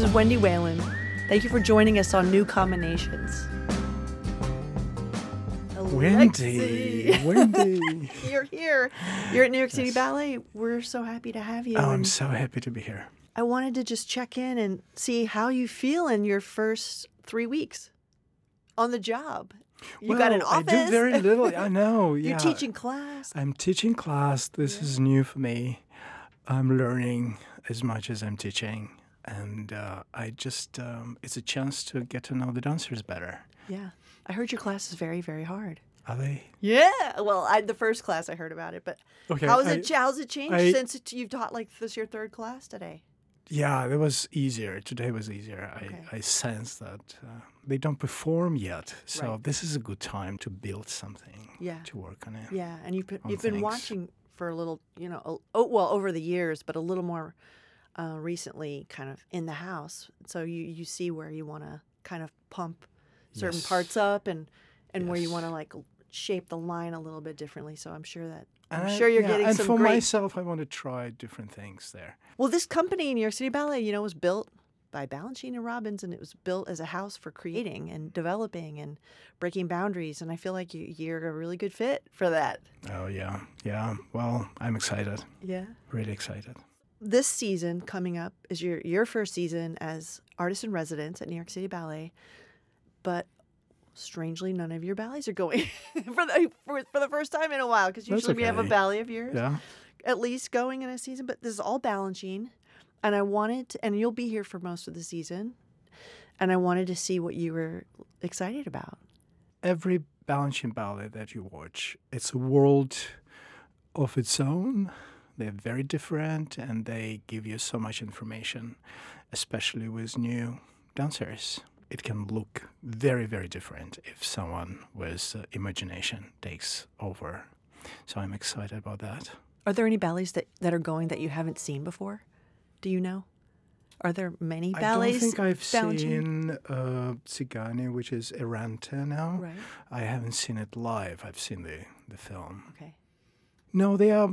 This is Wendy Whelan. Thank you for joining us on New Combinations. Wendy, Alexei. Wendy. You're here. You're at New York City Ballet. We're so happy to have you. Oh, I'm so happy to be here. I wanted to just check in and see how you feel in your first three weeks on the job. You got an Well, office. I do very little. I know. Yeah. You're teaching class. I'm teaching class. This is new for me. I'm learning as much as I'm teaching. And uh, I just, um, it's a chance to get to know the dancers better. Yeah. I heard your class is very, very hard. Are they? Yeah. Well, I the first class I heard about it, but Okay. how's I- it? How's it changed I- since it, you've taught like this your third class today? Yeah, it was easier. Today was easier. Okay. I, I sense that uh, they don't perform yet. So Right. this is a good time to build something, Yeah. to work on it. Yeah, and you've been, you've been watching for a little, you know, oh well over the years, but a little more uh, recently, kind of in the house. So you you see where you want to kind of pump certain Yes. parts up, and and where you want to like shape the line a little bit differently. So I'm sure that I'm I- sure you're yeah, getting and some And for great. myself, I want to try different things there. Well, this company, New York City Ballet, you know, was built by Balanchine and Robbins, and it was built as a house for creating and developing and breaking boundaries. And I feel like you, you're a really good fit for that. Oh yeah, yeah. Well, I'm excited. Yeah. Really excited. This season coming up is your your first season as artist in residence at New York City Ballet, but strangely, none of your ballets are going for the for, for the first time in a while because usually we have a ballet of yours Yeah. at least going in a season. But this is all Balanchine, and I wanted to, and you'll be here for most of the season, and I wanted to see what you were excited about. Every Balanchine ballet that you watch, it's a world of its own. They're very different, and they give you so much information, especially with new dancers. It can look very, very different if someone with uh, imagination takes over. So I'm excited about that. Are there any ballets that, that are going that you haven't seen before? Do you know? Are there many ballets? I don't think I've seen uh, which is Errante now. Right. I haven't seen it live. I've seen the, the film. Okay. No, they are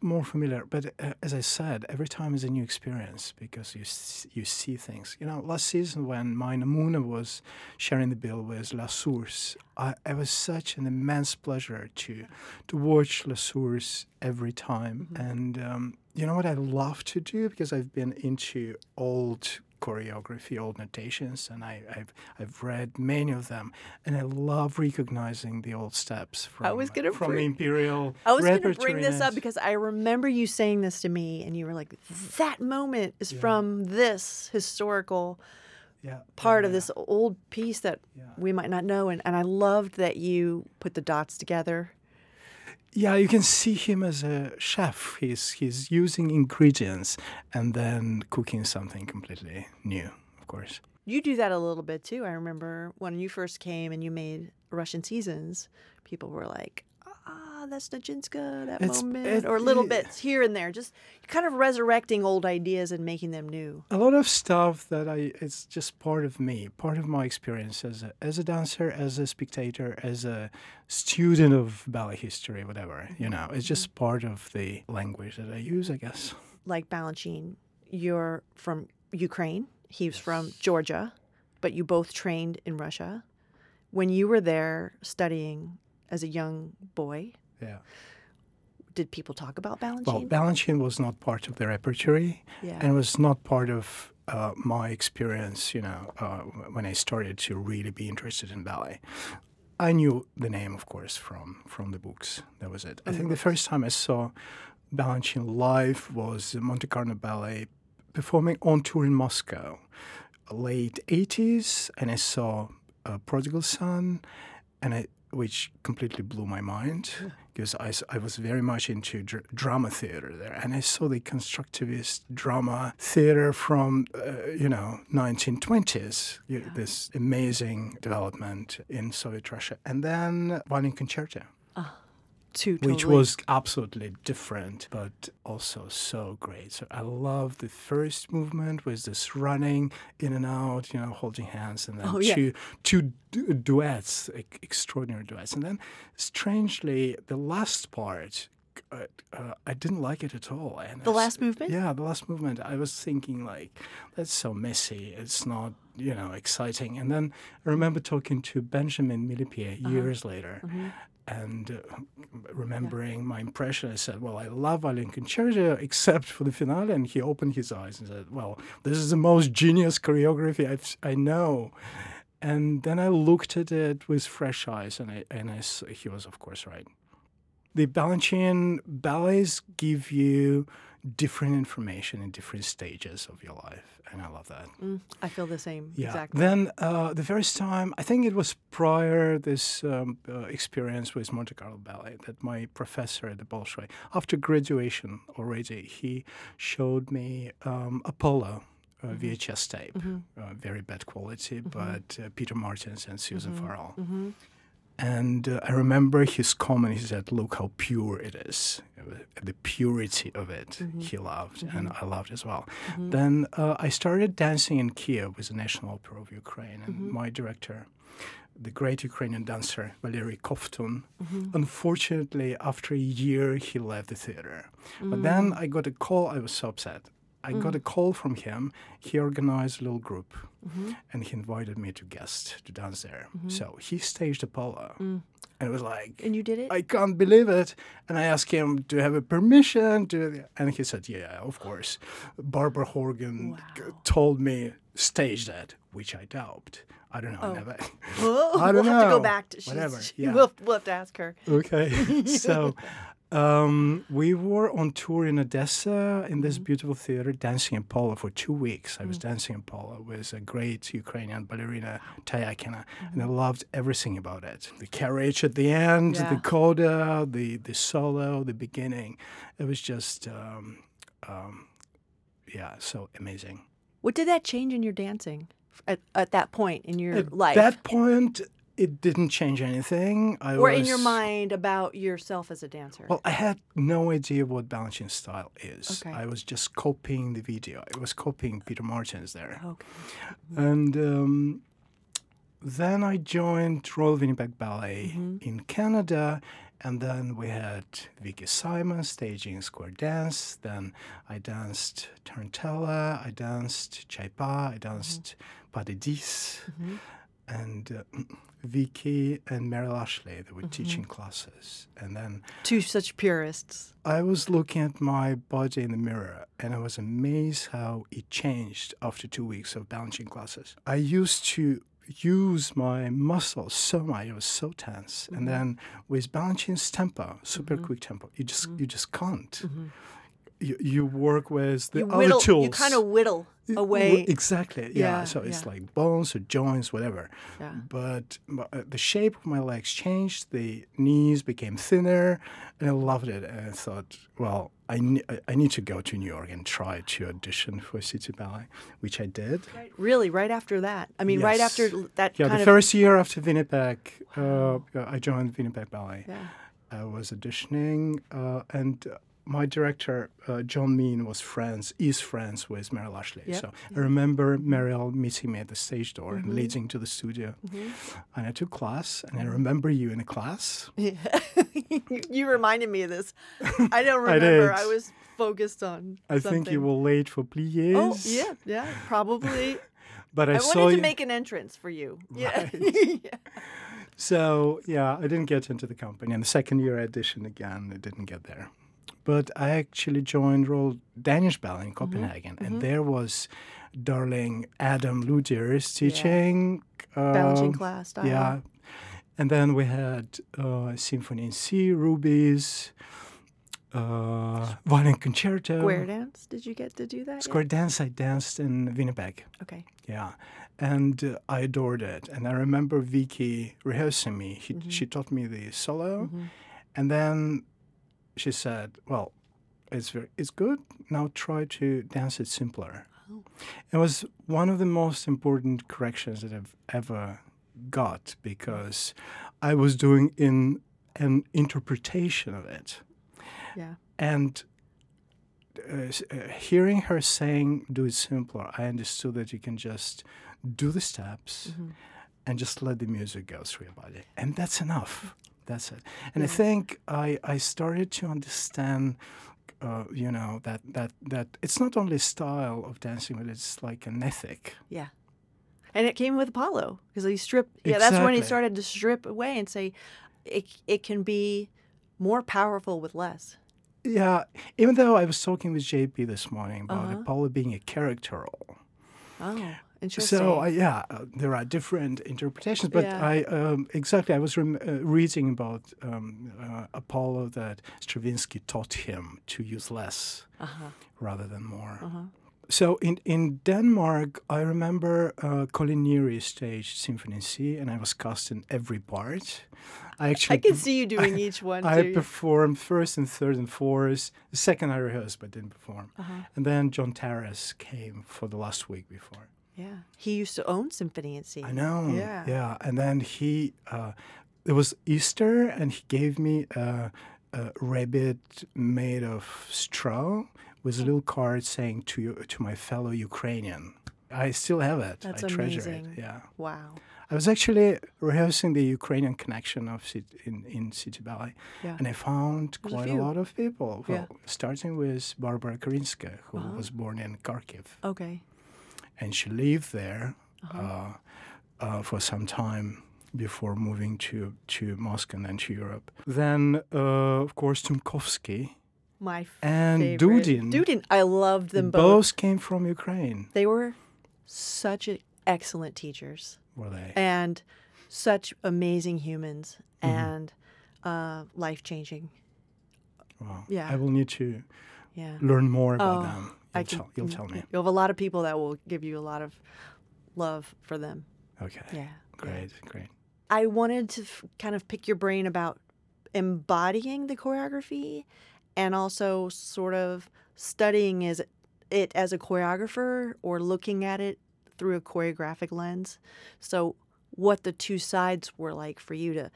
more familiar. But uh, as I said, every time is a new experience because you s- you see things. You know, last season when my Namouna was sharing the bill with La Source, I, it was such an immense pleasure to to watch La Source every time. And um, you know what I love to do because I've been into old choreography, old notations, and I, I've I've read many of them, and I love recognizing the old steps from I was gonna from bring- imperial. I was going to bring this up because I remember you saying this to me, and you were like, "That moment is from this historical yeah, part of this old piece that Yeah. we might not know." And, and I loved that you put the dots together. Yeah, you can see him as a chef. He's he's using ingredients and then cooking something completely new, of course. You do that a little bit too. I remember when you first came and you made Russian seasons, people were like, "Ah, that's Nijinska, that It's- moment," it- or little bits here and there, just kind of resurrecting old ideas and making them new. A lot of stuff that I it's just part of me, part of my experience as a as a dancer, as a spectator, as a student of ballet history, whatever. You know, it's just mm-hmm. part of the language that I use, I guess. like Balanchine, you're from Ukraine. He's from Georgia, but you both trained in Russia. When you were there studying as a young boy, Yeah. did people talk about Balanchine? Well, Balanchine was not part of the repertory. yeah. and it was not part of uh, my experience, you know, uh, when I started to really be interested in ballet. I knew the name, of course, from from the books. That was it. I think the first time I saw Balanchine live was the Monte Carlo Ballet performing on tour in Moscow, late 80s, and I saw uh, Prodigal Son, and I, which completely blew my mind because I, I was very much into dr- drama theater there, and I saw the constructivist drama theater from uh, you know 1920s. you- This amazing development in Soviet Russia, and then Violin Concerto Two which was absolutely different, but also so great. So I love the first movement with this running in and out, you know, holding hands, and then Oh, yeah. two two du- duets, ex- extraordinary duets, and then strangely the last part uh, uh, I didn't like it at all. And The last movement? Yeah, the last movement. I was thinking like, that's so messy. It's not, you know, exciting. And then I remember talking to Benjamin Millepied Uh-huh. years later. Mm-hmm. And uh, remembering my impression, I said, "Well, I love Violin Concerto except for the finale." And he opened his eyes and said, "Well, this is the most genius choreography I've, I know." And then I looked at it with fresh eyes, and I, and I he was, of course, right. The Balanchine ballets give you different information in different stages of your life, and I love that. Mm, I feel the same. Yeah. Exactly. Then uh, the first time, I think it was prior this um, uh, experience with Monte Carlo Ballet that my professor at the Bolshoi, after graduation already, he showed me um, Apollo. Uh, Mm-hmm. VHS tape, uh, very bad quality, but uh, Peter Martins and Suzanne Farrell. Mm-hmm. And uh, I remember his comment. He said, "Look how pure it is. The purity of it, Mm-hmm. he loved, and I loved as well." Then uh, I started dancing in Kiev with the National Opera of Ukraine, and Mm-hmm. my director, the great Ukrainian dancer Valery Kovtun. Mm-hmm. Unfortunately, after a year, he left the theater. But Mm. then I got a call. I was so upset. I got a call from him. He organized a little group, Mm-hmm. and he invited me to guest to dance there. So he staged Apollo, and it was like Mm. and you did it? I can't believe it. And I asked him, Do you have a permission? To... And he said, Yeah, of course. Barbara Horgan g- told me, stage that, which I doubt. I don't know. Never. Oh, I don't we'll have to go back to she's- Whatever, she- yeah. We'll, we'll have to ask her. okay. so um, we were on tour in Odessa in this beautiful theater, dancing Apollo for two weeks. I was dancing Apollo with a great Ukrainian ballerina, Tayakina, and I loved everything about it. The carriage at the end, Yeah. the coda, the, the solo, the beginning. It was just, um, um, yeah, so amazing. What did that change in your dancing at, at that point in your At life? that point, it didn't change anything. I or was, in your mind about yourself as a dancer? Well, I had no idea what Balanchine style is. Okay. I was just copying the video. I was copying Peter Martins there. okay. And um, then I joined Royal Winnipeg Ballet Mm-hmm. in Canada. And then we had Vicky Simon staging square dance. Then I danced Tarantella. I danced Chaipa. I danced Pas de Dix. Mm-hmm. And uh, Vicky and Merrill Ashley, they Mm-hmm. were teaching classes. And then Two such purists. I was looking at my body in the mirror and I was amazed how it changed after two weeks of Balanchine classes. I used to use my muscles so much, I was so tense. Mm-hmm. And then with Balanchine's tempo, super quick tempo, you just you just can't. You, you work with the. You other whittle. tools. You kind of whittle away. Exactly. Yeah. Yeah, so it's yeah. like bones or joints, whatever. Yeah. But, uh, the shape of my legs changed. The knees became thinner, and I loved it. And I thought, well, I, ne- I- need to go to New York and try to audition for City Ballet, which I did. Really, right after that. I mean, right after that Yeah, kind the of. first year after Winnipeg, uh, I joined Winnipeg Ballet. Yeah. I was auditioning, uh, and uh, my director, uh, John Meehan, was friends, is friends with Merrill Ashley. Yep. So I remember Merrill meeting me at the stage door Mm-hmm. and leading to the studio. And I took class, and I remember you in the class. Yeah. you reminded me of this. I don't remember. I, did. was focused on. I think you were late for pliés. Oh yeah, yeah, probably. But I, I, wanted you. to make an entrance for you. Yeah. So yeah, I didn't get into the company. And the second year I auditioned again, I didn't get there. But I actually joined Royal Danish Ballet in Copenhagen, and there was darling Adam Lüders teaching. Balanchine um, class style. Yeah. And then we had uh, Symphony in C, Rubies, uh, Violin Concerto. Square dance. Did you get to do that? yet? Square dance I danced in Winnipeg. Okay. Yeah, and uh, I adored it. And I remember Vicky rehearsing me. He, She taught me the solo, and then she said, "Well, it's very, it's good. Now try to dance it simpler." It was one of the most important corrections that I've ever got because I was doing in an interpretation of it, Yeah. and uh, uh, hearing her saying do it simpler i understood that you can just do the steps and just let the music go through your body and that's enough That's it. And I think I, I started to understand, uh, you know, that, that, that it's not only style of dancing, but it's like an ethic. Yeah. And it came with Apollo because he stripped. Yeah, that's when he started to strip away and say, it it can be more powerful with less. Yeah, even though I was talking with JP this morning about Uh-huh. Apollo being a character role. Oh, interesting. So I, yeah, uh, there are different interpretations, but Yeah. I um, exactly I was rem- uh, reading about um, uh, Apollo that Stravinsky taught him to use less uh-huh. rather than more. Uh-huh. So in in Denmark, I remember uh, Colin staged Symphony C, and I was cast in every part. I I can see you doing each one I too. performed first and third and fourth. The second I rehearsed but didn't perform. Uh-huh. And then John Taras came for the last week before. Yeah, he used to own Symphony and i know. Yeah. Yeah. And then he, uh, it was Easter, and he gave me a, a rabbit made of straw with a little card saying to you, to my fellow Ukrainian. I still have it. That's I treasure amazing. it. Yeah. Wow. I was actually rehearsing the Ukrainian connection of Cit- in, in City Ballet, Yeah. and I found There's quite a, few. lot of people. Well, Yeah. starting with Barbara Karinska, who Uh-huh. was born in Kharkiv, Okay. And she lived there Uh-huh. uh, uh, for some time before moving to, to Moscow and then to Europe. Then, uh, of course, Tumkovsky My and favorite. Dudin. Dudin. I loved them both. both came from Ukraine, They were such excellent teachers were they? and such amazing humans Mm-hmm. and uh, life changing. Wow. yeah. I will need to Yeah. learn more about Oh, them. You'll, I can, tell, you'll tell me. You have a lot of people that will give you a lot of love for them. Okay. Yeah. yeah. Great, great. I wanted to f- kind of pick your brain about embodying the choreography and also sort of studying as it as a choreographer or looking at it through a choreographic lens. So what the two sides were like for you to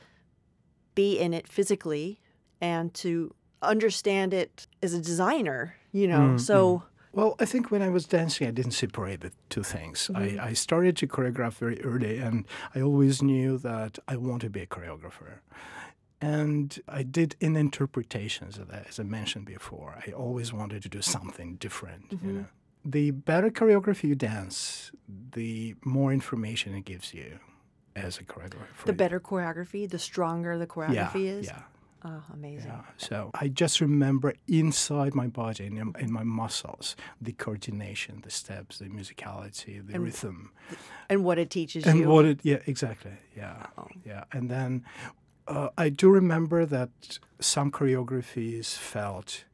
be in it physically and to understand it as a designer, you know. Mm, so Well, I think when I was dancing, I didn't separate the two things. Mm-hmm. I, I started to choreograph very early, and I always knew that I want to be a choreographer. And I did in interpretations of that, as I mentioned before. I always wanted to do something different. Mm-hmm. You know, the better choreography you dance, the more information it gives you as a choreographer. the better choreography, the stronger the yeah, choreography is. yeah. Oh, amazing. Yeah. So I just remember inside my body, in, in my muscles, the coordination, the steps, the musicality, the And rhythm, And what it teaches and you. And what it. Yeah, exactly. Yeah, Oh. yeah. And then uh, I do remember that some choreographies felt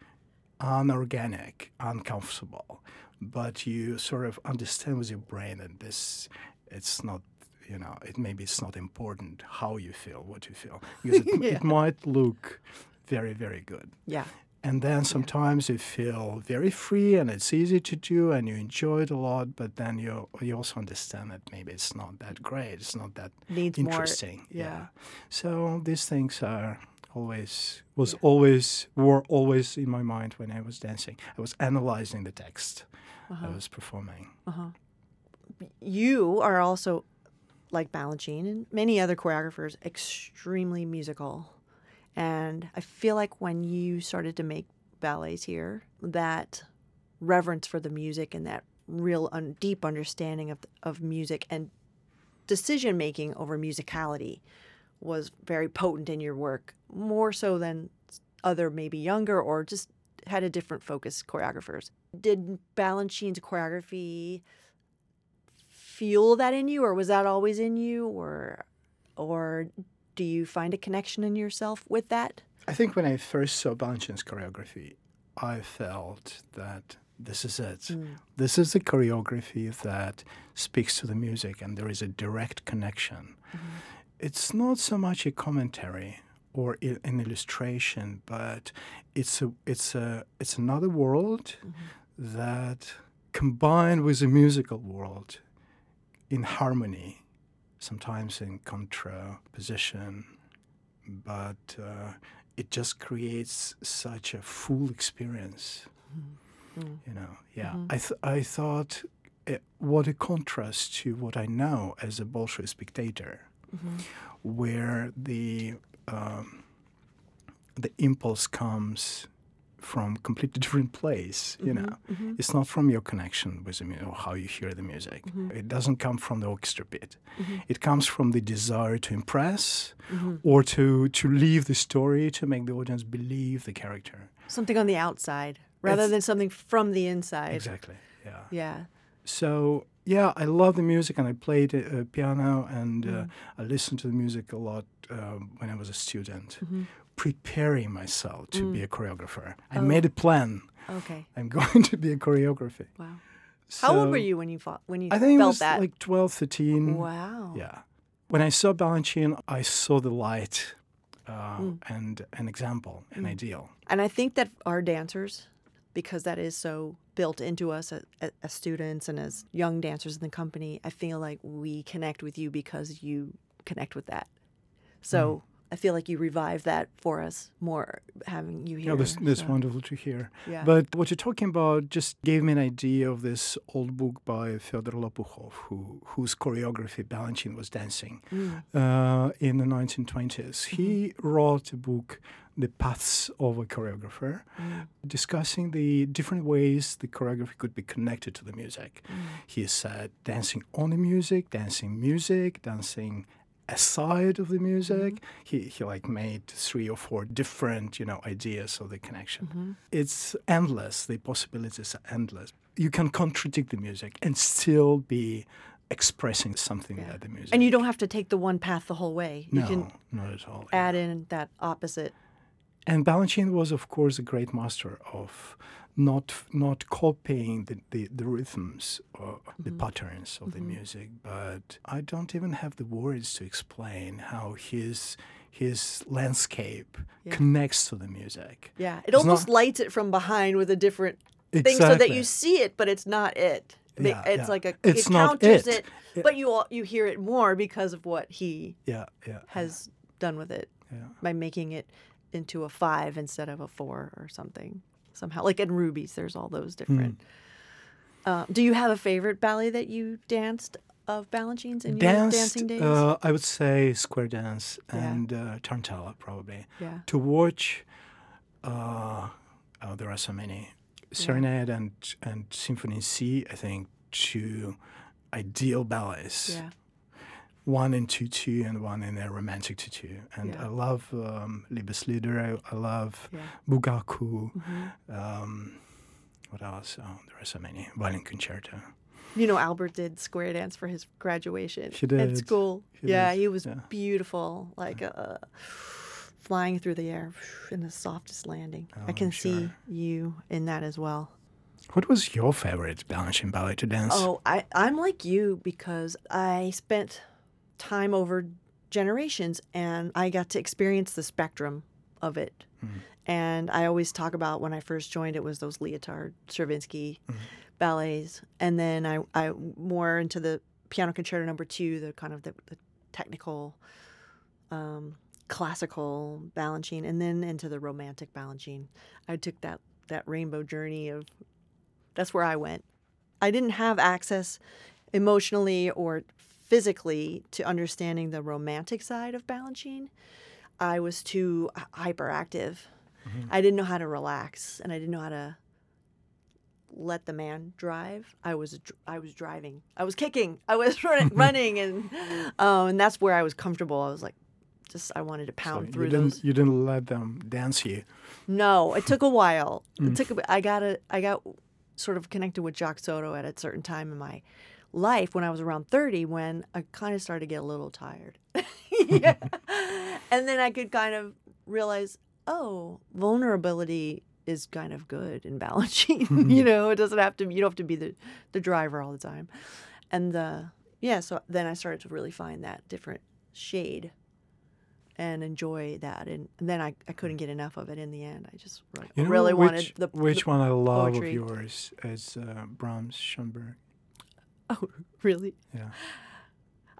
unorganic, uncomfortable, but you sort of understand with your brain that this, it's not. You know, it maybe it's not important how you feel, what you feel, because it, Yeah. it might look very, very good. yeah. And then sometimes you feel very free and it's easy to do and you enjoy it a lot, but then you you also understand that maybe it's not that great, it's not that Needs more. interesting. yeah. So these things are always was always were always in my mind when I was dancing. I was analyzing the text Uh-huh. I was performing. Uh-huh. You are also, like Balanchine and many other choreographers, extremely musical. And I feel like when you started to make ballets here, that reverence for the music and that real un- deep understanding of, of music and decision making over musicality was very potent in your work, more so than other maybe younger or just had a different focus choreographers. Did Balanchine's choreography fuel that in you or was that always in you or or do you find a connection in yourself with that? I think when I first saw Balanchine's choreography, I felt that this is it. Hmm. This is the choreography that speaks to the music, and there is a direct connection. Mm-hmm. It's not so much a commentary or i- an illustration, but it's a it's a it's another world mm-hmm. that combined with the musical world in harmony, sometimes in contraposition, but uh, it just creates such a full experience. You know, yeah. I th- I thought, uh, what a contrast to what I know as a Bolshoi spectator, where the um, the impulse comes from completely different place. You know, it's not from your connection with the music or how you hear the music. It doesn't come from the orchestra bit. It comes from the desire to impress or to to leave the story to make the audience believe the character. Something on the outside rather It's- than something from the inside. Exactly. Yeah. Yeah. So yeah, I love the music, and I played uh, piano, and uh, Mm. I listened to the music a lot um, when I was a student, Mm-hmm. Preparing myself to Mm. be a choreographer. I Oh. made a plan. Okay. I'm going to be a choreographer. Wow. How old were you when you fought when you I think it was that? like 12, 13. wow. Yeah. When I saw Balanchine, I saw the light uh, Mm. and an example, an ideal. And I think that our dancers, because that is so built into us as, as students and as young dancers in the company, I feel like we connect with you because you connect with that. So I feel like you revive that for us more, having you here. Yeah, that's, that's so, wonderful to hear. Yeah. But what you're talking about just gave me an idea of this old book by Fyodor Lopukhov, who, whose choreography Balanchine was dancing Mm. uh, in the 1920s. He wrote a book, The Paths of a Choreographer, Mm. discussing the different ways the choreography could be connected to the music. Mm. He said dancing on the music, dancing music, dancing aside of the music. He, he like made three or four different, you know, ideas of the connection. Mm-hmm. It's endless. The possibilities are endless. You can contradict the music and still be expressing something Yeah. about the music. And you don't have to take the one path the whole way. You no, can not at all. add in that opposite. And Balanchine was, of course, a great master of not not copying the, the, the rhythms or the mm-hmm. patterns of the mm-hmm. music, but I don't even have the words to explain how his his landscape Yeah. connects to the music. Yeah. It It's almost not- lights it from behind with a different thing so that you see it, but it's not it. Yeah, it's yeah. like a It's it counters it. it, but you all, you hear it more because of what he Yeah, yeah, has done with it yeah. by making it into a five instead of a four or something somehow. Like in Rubies, there's all those different. Hmm. Uh, do you have a favorite ballet that you danced of Balanchines in your Danced, dancing days? uh, I would say square dance Yeah. and uh, tarantella probably. yeah. to watch uh, oh, there are so many serenade and and symphony c i think two ideal ballets Yeah. One in tutu and one in a romantic tutu and Yeah. i love um, liebeslieder I, love Yeah. bugaku Mhm. um, what else oh, there are so many violin concerto You know, Albert did square dance for his graduation He at school. Yeah, did, he was yeah. beautiful, like uh, flying through the air in the softest landing. Oh, I can I'm see sure. you in that as well. what was your favorite Balanchine ballet to dance Oh, I, I'm like you because I spent time over generations and I got to experience the spectrum of it. And I always talk about when I first joined, it was those Leotard, Stravinsky ballets. And then I, I more into the piano concerto number two, the kind of the, the technical, um, classical Balanchine, and then into the romantic Balanchine. I took that, that rainbow journey of that's where I went. I didn't have access emotionally or physically to understanding the romantic side of Balanchine, I was too hyperactive. I didn't know how to relax and I didn't know how to let the man drive. I was I was driving. I was kicking. I was running, running and um, and that's where I was comfortable. I was like just I wanted to So pound you through didn't those. you didn't let them dance you No, it took a while. Mm. It took a. I got a, I got sort of connected with Jock Soto at a certain time in my life when I was around 30 when I kind of started to get a little tired. yeah. And then I could kind of realize, oh, vulnerability is kind of good in Balanchine. you know, it doesn't have to you don't have to be the the driver all the time. And uh yeah, so then I started to really find that different shade and enjoy that. And then I, I couldn't get enough of it in the end. I just like, You know really which, wanted the which the- one I love poetry. of yours is uh, Brahms Schoenberg. Oh, really? Yeah.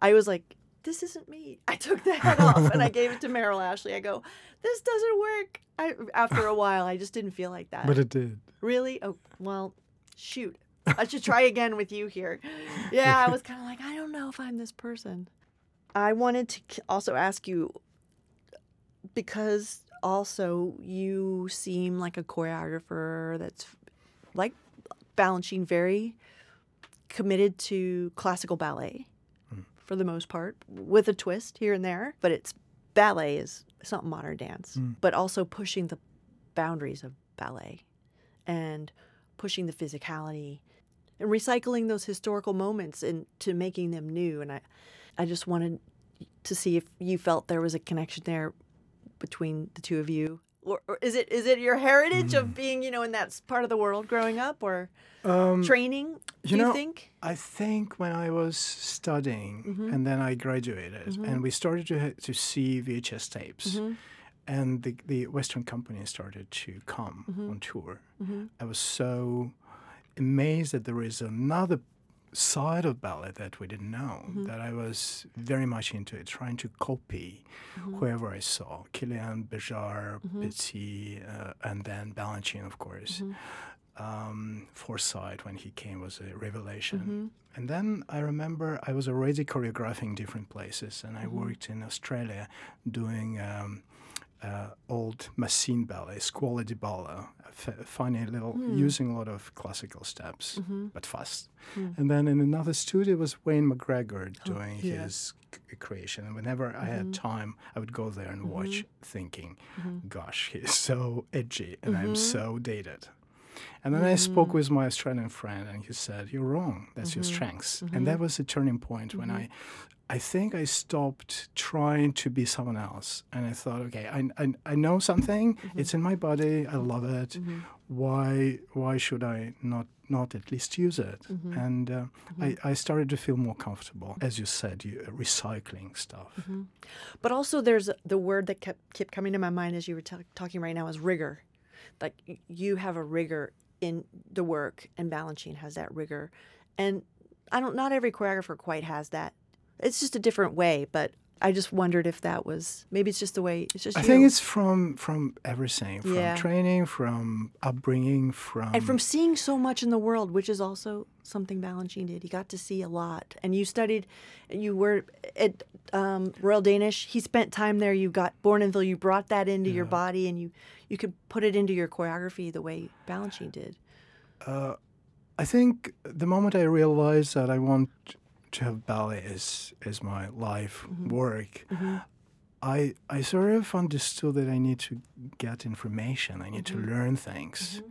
I was like, this isn't me. I took the head off and I gave it to Merrill Ashley. I go, this doesn't work. I, after a while, I just didn't feel like that. But it did. really? Oh, well, shoot. I should try again with you here. Yeah, I was kind of like, I don't know if I'm this person. I wanted to also ask you because also you seem like a choreographer that's like Balanchine, very committed to classical ballet hmm. for the most part, with a twist here and there. But it's ballet is it's not modern dance, hmm. but also pushing the boundaries of ballet and pushing the physicality and recycling those historical moments into making them new. And I, I just wanted to see if you felt there was a connection there between the two of you. Or, or is it is it your heritage of being you know in that part of the world growing up or training? Do you you think? I think when I was studying Mm-hmm. and then I graduated and we started to to see VHS tapes Mm-hmm. and the, the Western company started to come Mm-hmm. on tour. I was so amazed that there is another side of ballet that we didn't know Mm-hmm. that I was very much into it, trying to copy Mm-hmm. whoever I saw, Kylián, Béjart, Petit, uh, and then Balanchine, of course Mm-hmm. um, Forsythe when he came was a revelation. Mm-hmm. And then I remember I was already choreographing different places, and I Mm-hmm. worked in Australia doing um, uh, old Massine ballet, Scuola di Ballo, f- funny little, Hmm. using a lot of classical steps, Mm-hmm. but fast. And then in another studio was Wayne McGregor doing Oh, yeah. Mm-hmm. his c- creation. And whenever I had time, I would go there and watch, thinking, gosh, he's so edgy and I'm Mm-hmm. so dated. And then I spoke Mm. with my Australian friend, and he said, "You're wrong. That's your Mm-hmm. strengths." And that was a turning point when I, I think I stopped trying to be someone else, and I thought, "Okay, I, I, I know something. Mm-hmm. It's in my body. I love it. Why why should I not not at least use it?" Mm-hmm. And uh, I, I started to feel more comfortable, as you said, you, uh, recycling stuff. Mm-hmm. But also, there's the word that kept kept coming to my mind as you were ta- talking right now is rigor. Like you have a rigor in the work, and Balanchine has that rigor, and I don't. Not every choreographer quite has that. It's just a different way, but I just wondered if that was maybe it's just the way. It's just I you. think it's from from everything, from Yeah. training, from upbringing, from and from seeing so much in the world, which is also something Balanchine did. He got to see a lot, and you studied. You were at um, Royal Danish. He spent time there. You got born Bournonville. You brought that into your body, and you you could put it into your choreography the way Balanchine did. I think the moment I realized that I want to have ballet as as my life work, I I sort of understood that I need to get information. I need to learn things.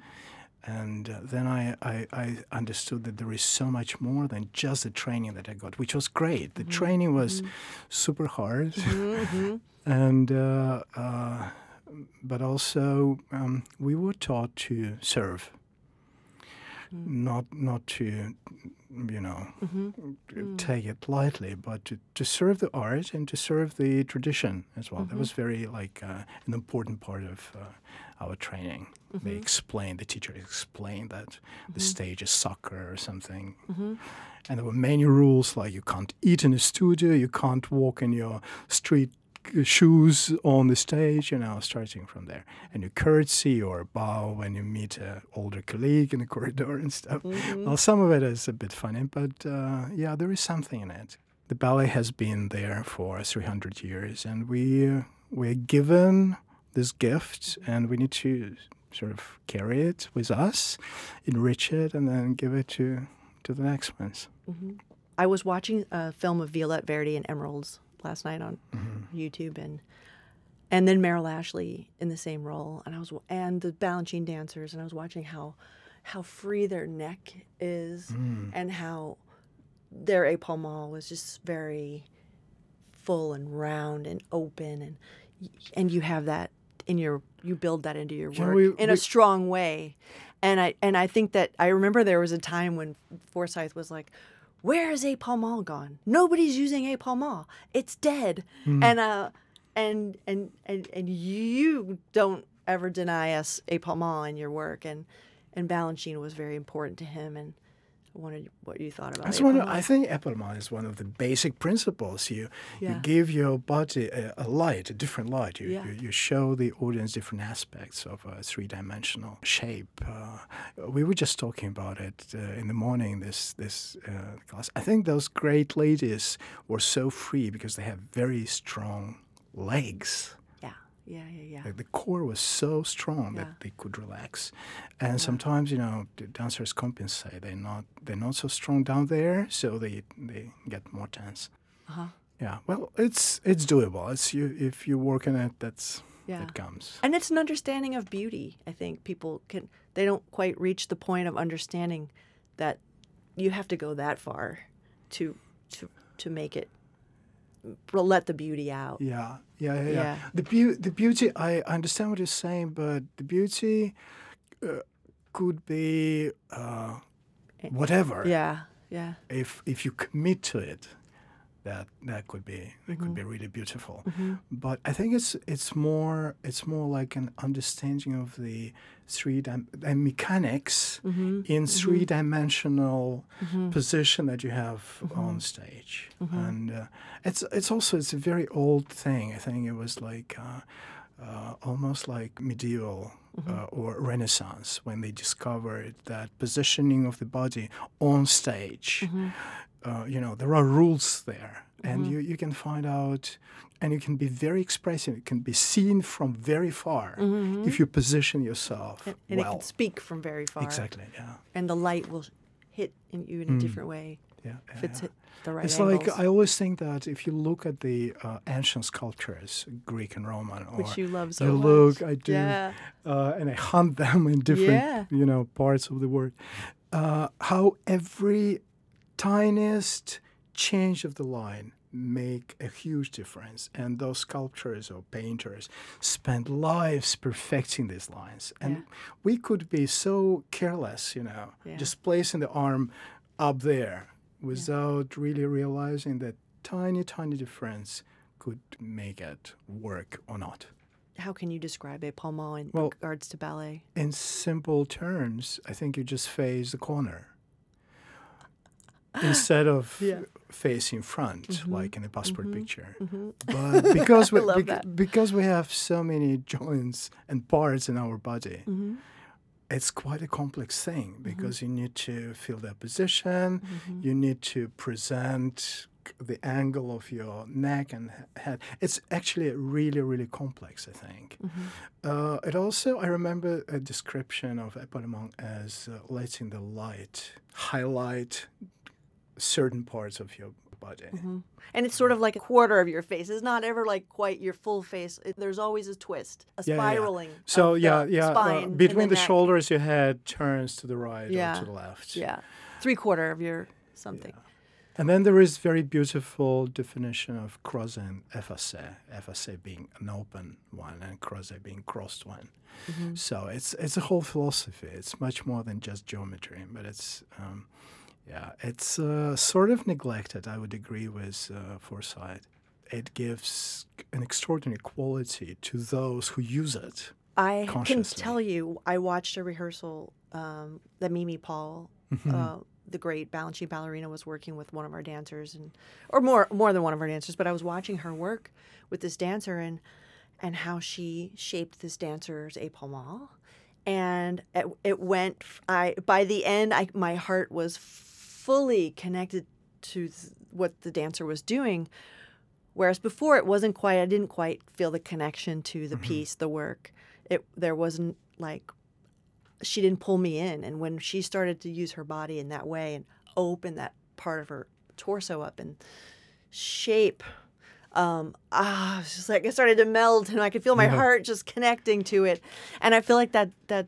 And uh, then I, I, I understood that there is so much more than just the training that I got, which was great. The training was super hard, and uh, uh, but also um, we were taught to serve, not not to you know mm-hmm. mm. take it lightly, but to, to serve the art and to serve the tradition as well. That was mm-hmm. very like uh, an important part of uh, our training. They mm-hmm. explained the teacher explained that the stage is soccer or something, and there were many rules like you can't eat in a studio, you can't walk in your street shoes on the stage, you know, starting from there. And you curtsy or bow when you meet an older colleague in the corridor and stuff. Well, some of it is a bit funny, but uh, yeah, there is something in it. The ballet has been there for 300 years, and we uh, we're given this gift, and we need to sort of carry it with us, enrich it, and then give it to to the next ones. I was watching a film of Violette Verdy and Emeralds last night on mm-hmm. YouTube, and and then Merrill Ashley in the same role, and I was and the Balanchine dancers, and I was watching how how free their neck is, mm. and how their epaulement was just very full and round and open, and and you have that in your you build that into your Yeah, work we- in a strong way, and I and I think that I remember there was a time when Forsythe was like. Where is epaulement gone? Nobody's using epaulement. It's dead. And uh, and and and and you don't ever deny us epaulement in your work. And and Balanchine was very important to him. And wondered what you thought about. Of. I think epaulement is one of the basic principles. You you give your body a, a light, a different light. You, Yeah. you you show the audience different aspects of a three-dimensional shape. Uh, we were just talking about it uh, in the morning. This this uh, class. I think those great ladies were so free because they have very strong legs. Yeah, Yeah, yeah, yeah. Like the core was so strong Yeah. that they could relax, and sometimes you know the dancers compensate. They're not they're not so strong down there, so they they get more tense. Uh-huh. Yeah, well, it's it's doable. It's you if you work on it, that's Yeah. it comes. And it's an understanding of beauty. I think people can they don't quite reach the point of understanding that you have to go that far to to to make it let the beauty out. Yeah, yeah, yeah. yeah. Yeah. The beau- the beauty. I understand what you're saying, but the beauty uh, could be uh, whatever. Yeah, yeah. If if you commit to it, that that could be that could be Mm-hmm. really beautiful. But I think it's it's more it's more like an understanding of the three uh, mechanics Mm-hmm. in three dimensional position that you have Mm-hmm. on stage, and uh, it's it's also it's a very old thing. I think it was like. Uh, uh, almost like medieval Mm-hmm. uh, or Renaissance when they discovered that positioning of the body on stage. Mm-hmm. Uh, you know, there are rules there, and Mm-hmm. you, you can find out, and you can be very expressive. It can be seen from very far if you position yourself Mm-hmm. And it can speak from very far. Exactly. Yeah. And the light will hit in you in a different way Yeah. if yeah, it's yeah. hit the right It's angles. like I always think that if you look at the uh, ancient sculptures, Greek and Roman, or Which you love so you much. look, I do, Yeah. uh, and I hunt them in different, you know, parts of the world. Uh, how every tiniest change of the line make a huge difference, and those sculptors or painters spend lives perfecting these lines, and Yeah. we could be so careless, you know, Yeah. just placing the arm up there without really realizing that tiny, tiny difference could make it work or not. How can you describe epaulement in Well- regards to ballet? In simple terms, I think you just face the corner instead of Yeah. Mm-hmm. facing front like in a passport picture. But because we because we have so many joints and parts in our body, Mm-hmm. it's quite a complex thing because you need to feel their position, Mm-hmm. you need to present the angle of your neck and head. It's actually really, really complex, I think. Mm-hmm. Uh, it also, I remember a description of Epaulement as uh, letting the light highlight certain parts of your body. And it's sort of like a quarter of your face. It's not ever like quite your full face. It, there's always a twist, a Yeah, yeah, yeah. spiraling. So yeah, the yeah. uh, between the, neck. shoulders, your head turns to the right Yeah. or to the left. Yeah, three quarter of your something. And then there is very beautiful definition of croisé and effacé. Effacé being an open one and croisé being crossed one. Mm-hmm. So it's it's a whole philosophy. It's much more than just geometry, but it's um, yeah, it's uh, sort of neglected. I would agree with uh, Forsythe. It gives an extraordinary quality to those who use it. I can tell you, I watched a rehearsal um, that Mimi Paul, Mm-hmm. uh, the great Balanchine ballerina, was working with one of our dancers, and or more more than one of our dancers. But I was watching her work with this dancer, and and how she shaped this dancer's épaulement, and it, it went. I by the end, I my heart was fully connected to th- what the dancer was doing. Whereas before it wasn't quite, I didn't quite feel the connection to the piece, the work. It there wasn't like she didn't pull me in, and when she started to use her body in that way and open that part of her torso up and shape, um, ah, it's just like I started to melt, and I could feel my Yeah. heart just connecting to it, and I feel like that that.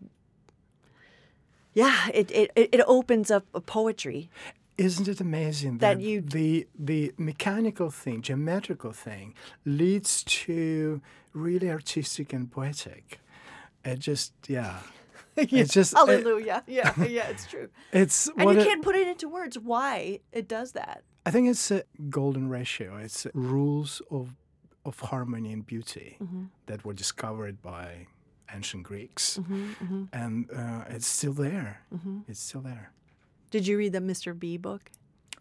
Yeah, it, it, it it opens up a poetry. Isn't it amazing that, That you- the the mechanical thing, geometrical thing, leads to really artistic and poetic? It just yeah, it's just it- Hallelujah. yeah, yeah, it's true. it's And you it- can't put it into words why it does that. I think it's a golden ratio. It's rules of of harmony and beauty Mm-hmm. that were discovered by ancient Greeks, and uh, it's still there. Mm-hmm. It's still there. Did you read the Mr. B book?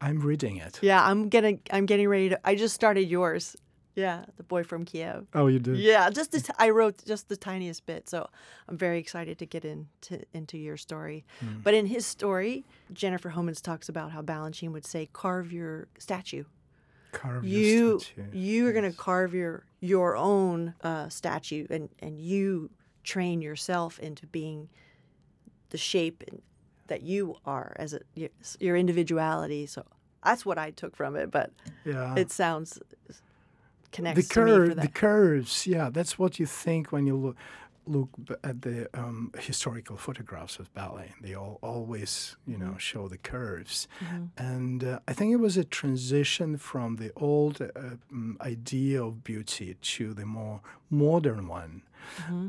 I'm reading it. Yeah, I'm getting I'm getting ready to I just started yours. Yeah, the boy from Kiev. Oh, you do. Yeah, just the t- I wrote just the tiniest bit, so I'm very excited to get into into your story. Hmm. But in his story, Jennifer Homans talks about how Balanchine would say, "Carve your statue. Carve You your statue. you are going to carve your your own uh, statue and, and you train yourself into being the shape that you are as a, your, your individuality. So that's what I took from it, but Yeah. it sounds connects the curve, the curves. Yeah, that's what you think when you look look at the um, historical photographs of ballet. They all always, you know, show the curves, and uh, I think it was a transition from the old uh, um, idea of beauty to the more modern one.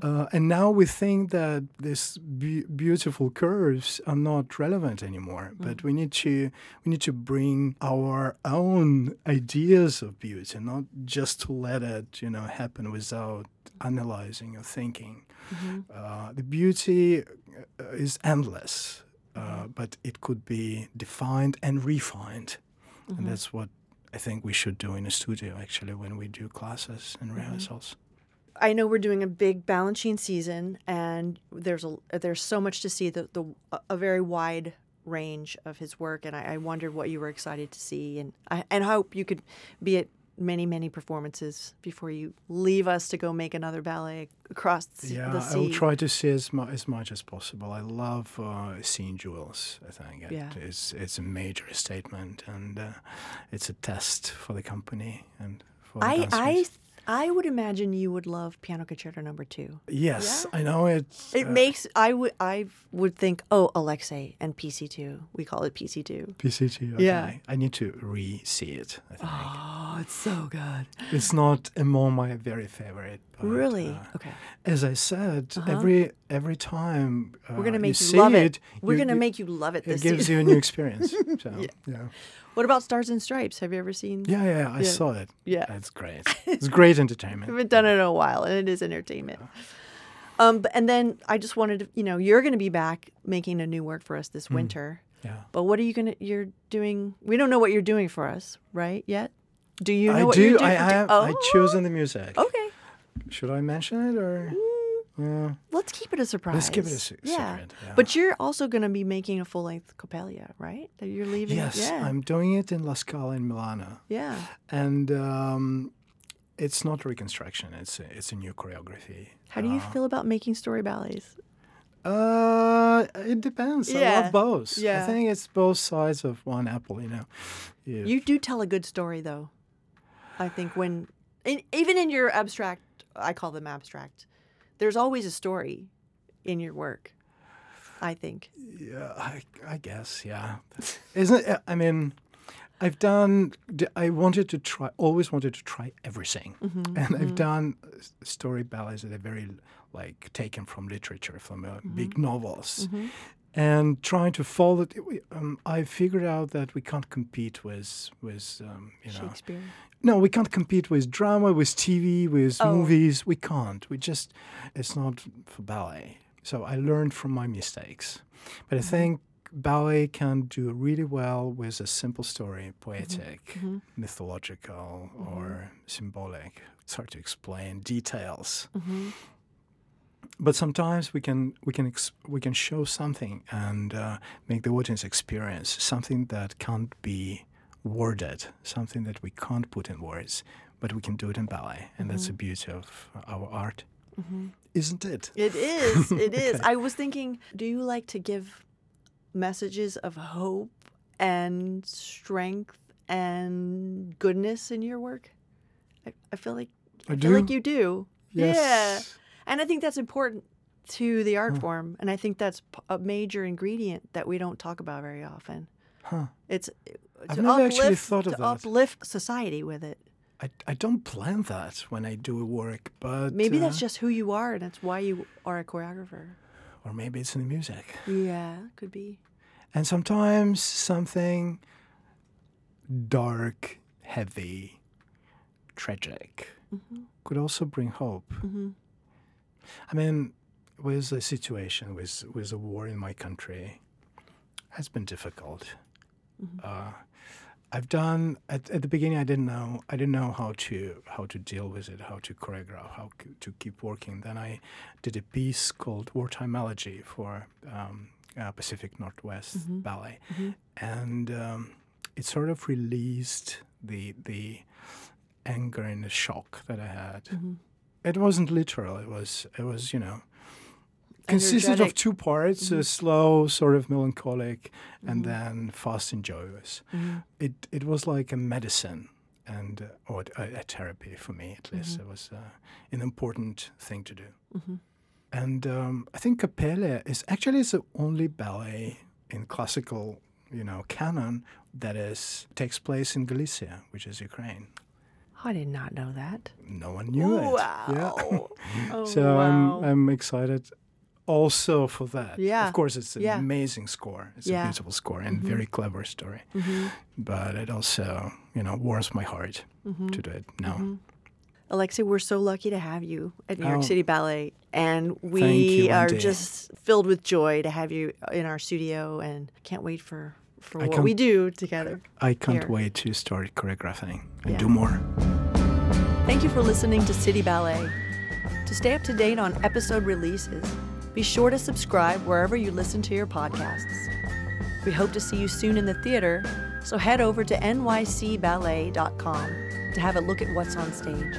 Uh, and now we think that these be- beautiful curves are not relevant anymore. But we need to we need to bring our own ideas of beauty, not just to let it you know happen without analyzing or thinking. Uh, the beauty uh, is endless, uh, but it could be defined and refined, and that's what I think we should do in a studio actually when we do classes and rehearsals. I know we're doing a big Balanchine season, and there's a there's so much to see. The the a very wide range of his work, and I, I wondered what you were excited to see, and I and hope you could be at many many performances before you leave us to go make another ballet across the Yeah, sea. I will try to see as, mu- as much as possible. I love uh, seeing jewels. I think it Yeah. is it's a major statement, and uh, it's a test for the company and for the I I. I would imagine you would love Piano Concerto Number Two. yes, I know it. It uh, makes I would I would think oh Alexei and PC two we call it PC two. PCT. Okay. Yeah. I need to re-see it. I think Oh, it's so good. it's not among my very favorite. But, Really? uh, okay. as I said, every every time uh, We're gonna make you, see love it, it. We're gonna make you love it It this gives season. you a new experience. So, yeah. What about Stars and Stripes? Have you ever seen? Yeah, yeah, I Yeah. saw it. Yeah. It's great. It's great I entertainment. haven't done it in a while, and it is entertainment. Um, but, and then I just wanted to, you know, you're going to be back making a new work for us this Hmm. winter. Yeah. But what are you gonna? You're doing. We don't know what you're doing for us, right? Yet. Do you know I what do. you're doing? I have. I Oh, I chosen the music. Okay. Should I mention it or? Yeah. Let's keep it a surprise. Let's keep it a se- yeah. secret, yeah. But you're also going to be making a full length Coppelia, right? That you're leaving. Yes, Yeah. I'm doing it in La Scala in Milano, yeah. and um, it's not reconstruction. It's a, it's a new choreography. How do you feel about making story ballets? Uh, it depends. I love both. yeah. I think it's both sides of one apple. You know. You- You do tell a good story, though. I think when, in, even in your abstract, I call them abstract, there's always a story in your work. I think. Yeah, I, I guess, yeah. Isn't it? I mean, I've done. I wanted to try. Always wanted to try everything, Mm-hmm, and I've done story ballets that are very like taken from literature, from uh, Mm-hmm. big novels, and trying to follow. It, um, I figured out that we can't compete with with um, you know. Shakespeare. No, we can't compete with drama, with TV, with Oh. movies. We can't. We just, it's not for ballet. So I learned from my mistakes. But I mm-hmm. think ballet can do really well with a simple story, poetic, mm-hmm. Mm-hmm. mythological, or symbolic. It's hard to explain details. But sometimes we can we can ex- we can show something and uh, make the audience experience something that can't be worded, something that we can't put in words, but we can do it in ballet, and that's the beauty of our art, isn't it? It is. It is. I was thinking, do you like to give messages of hope and strength and goodness in your work? I, I feel like I I do. like you do. Yeah. And I think that's important to the art form, and I think that's a major ingredient that we don't talk about very often. Huh. It's uh, I've to never actually thought of to that. uplift society with it. I, I don't plan that when I do a work, but Maybe uh, that's just who you are, and that's why you are a choreographer. or maybe it's in the music. Yeah, could be. And sometimes something dark, heavy, tragic mm-hmm. could also bring hope. Mm-hmm. I mean, with the situation with with a war in my country, has been difficult. Uh, I've done at, at the beginning. I didn't know. I didn't know how to how to deal with it, how to choreograph, how c- to keep working. Then I did a piece called "Wartime Elegy" for um, uh, Pacific Northwest Ballet, and um, it sort of released the the anger and the shock that I had. Mm-hmm. It wasn't literal. It was it was you know consisted of two parts: Mm-hmm. a slow, sort of melancholic, and then fast and joyous. Mm-hmm. It it was like a medicine and uh, or a, a therapy for me at least. Mm-hmm. It was uh, an important thing to do. And um, I think Coppelia is actually the only ballet in classical, you know, canon that is takes place in Galicia, which is Ukraine. I did not know that. No one knew it. Wow. Yeah. Oh, so wow. I'm I'm excited also for that. Yeah. Of course, it's an Yeah. amazing score. It's Yeah. a beautiful score and very clever story. Mm-hmm. But it also, you know, warms my heart Mm-hmm. to do it now. Alexei, we're so lucky to have you at New York Oh. City Ballet, and we you, are Wendy. just filled with joy to have you in our studio, and can't wait for for I what we do together. I can't Here. wait to start choreographing and Yeah. do more. Thank you for listening to City Ballet. To stay up to date on episode releases, be sure to subscribe wherever you listen to your podcasts. We hope to see you soon in the theater, so head over to nycballet.com to have a look at what's on stage.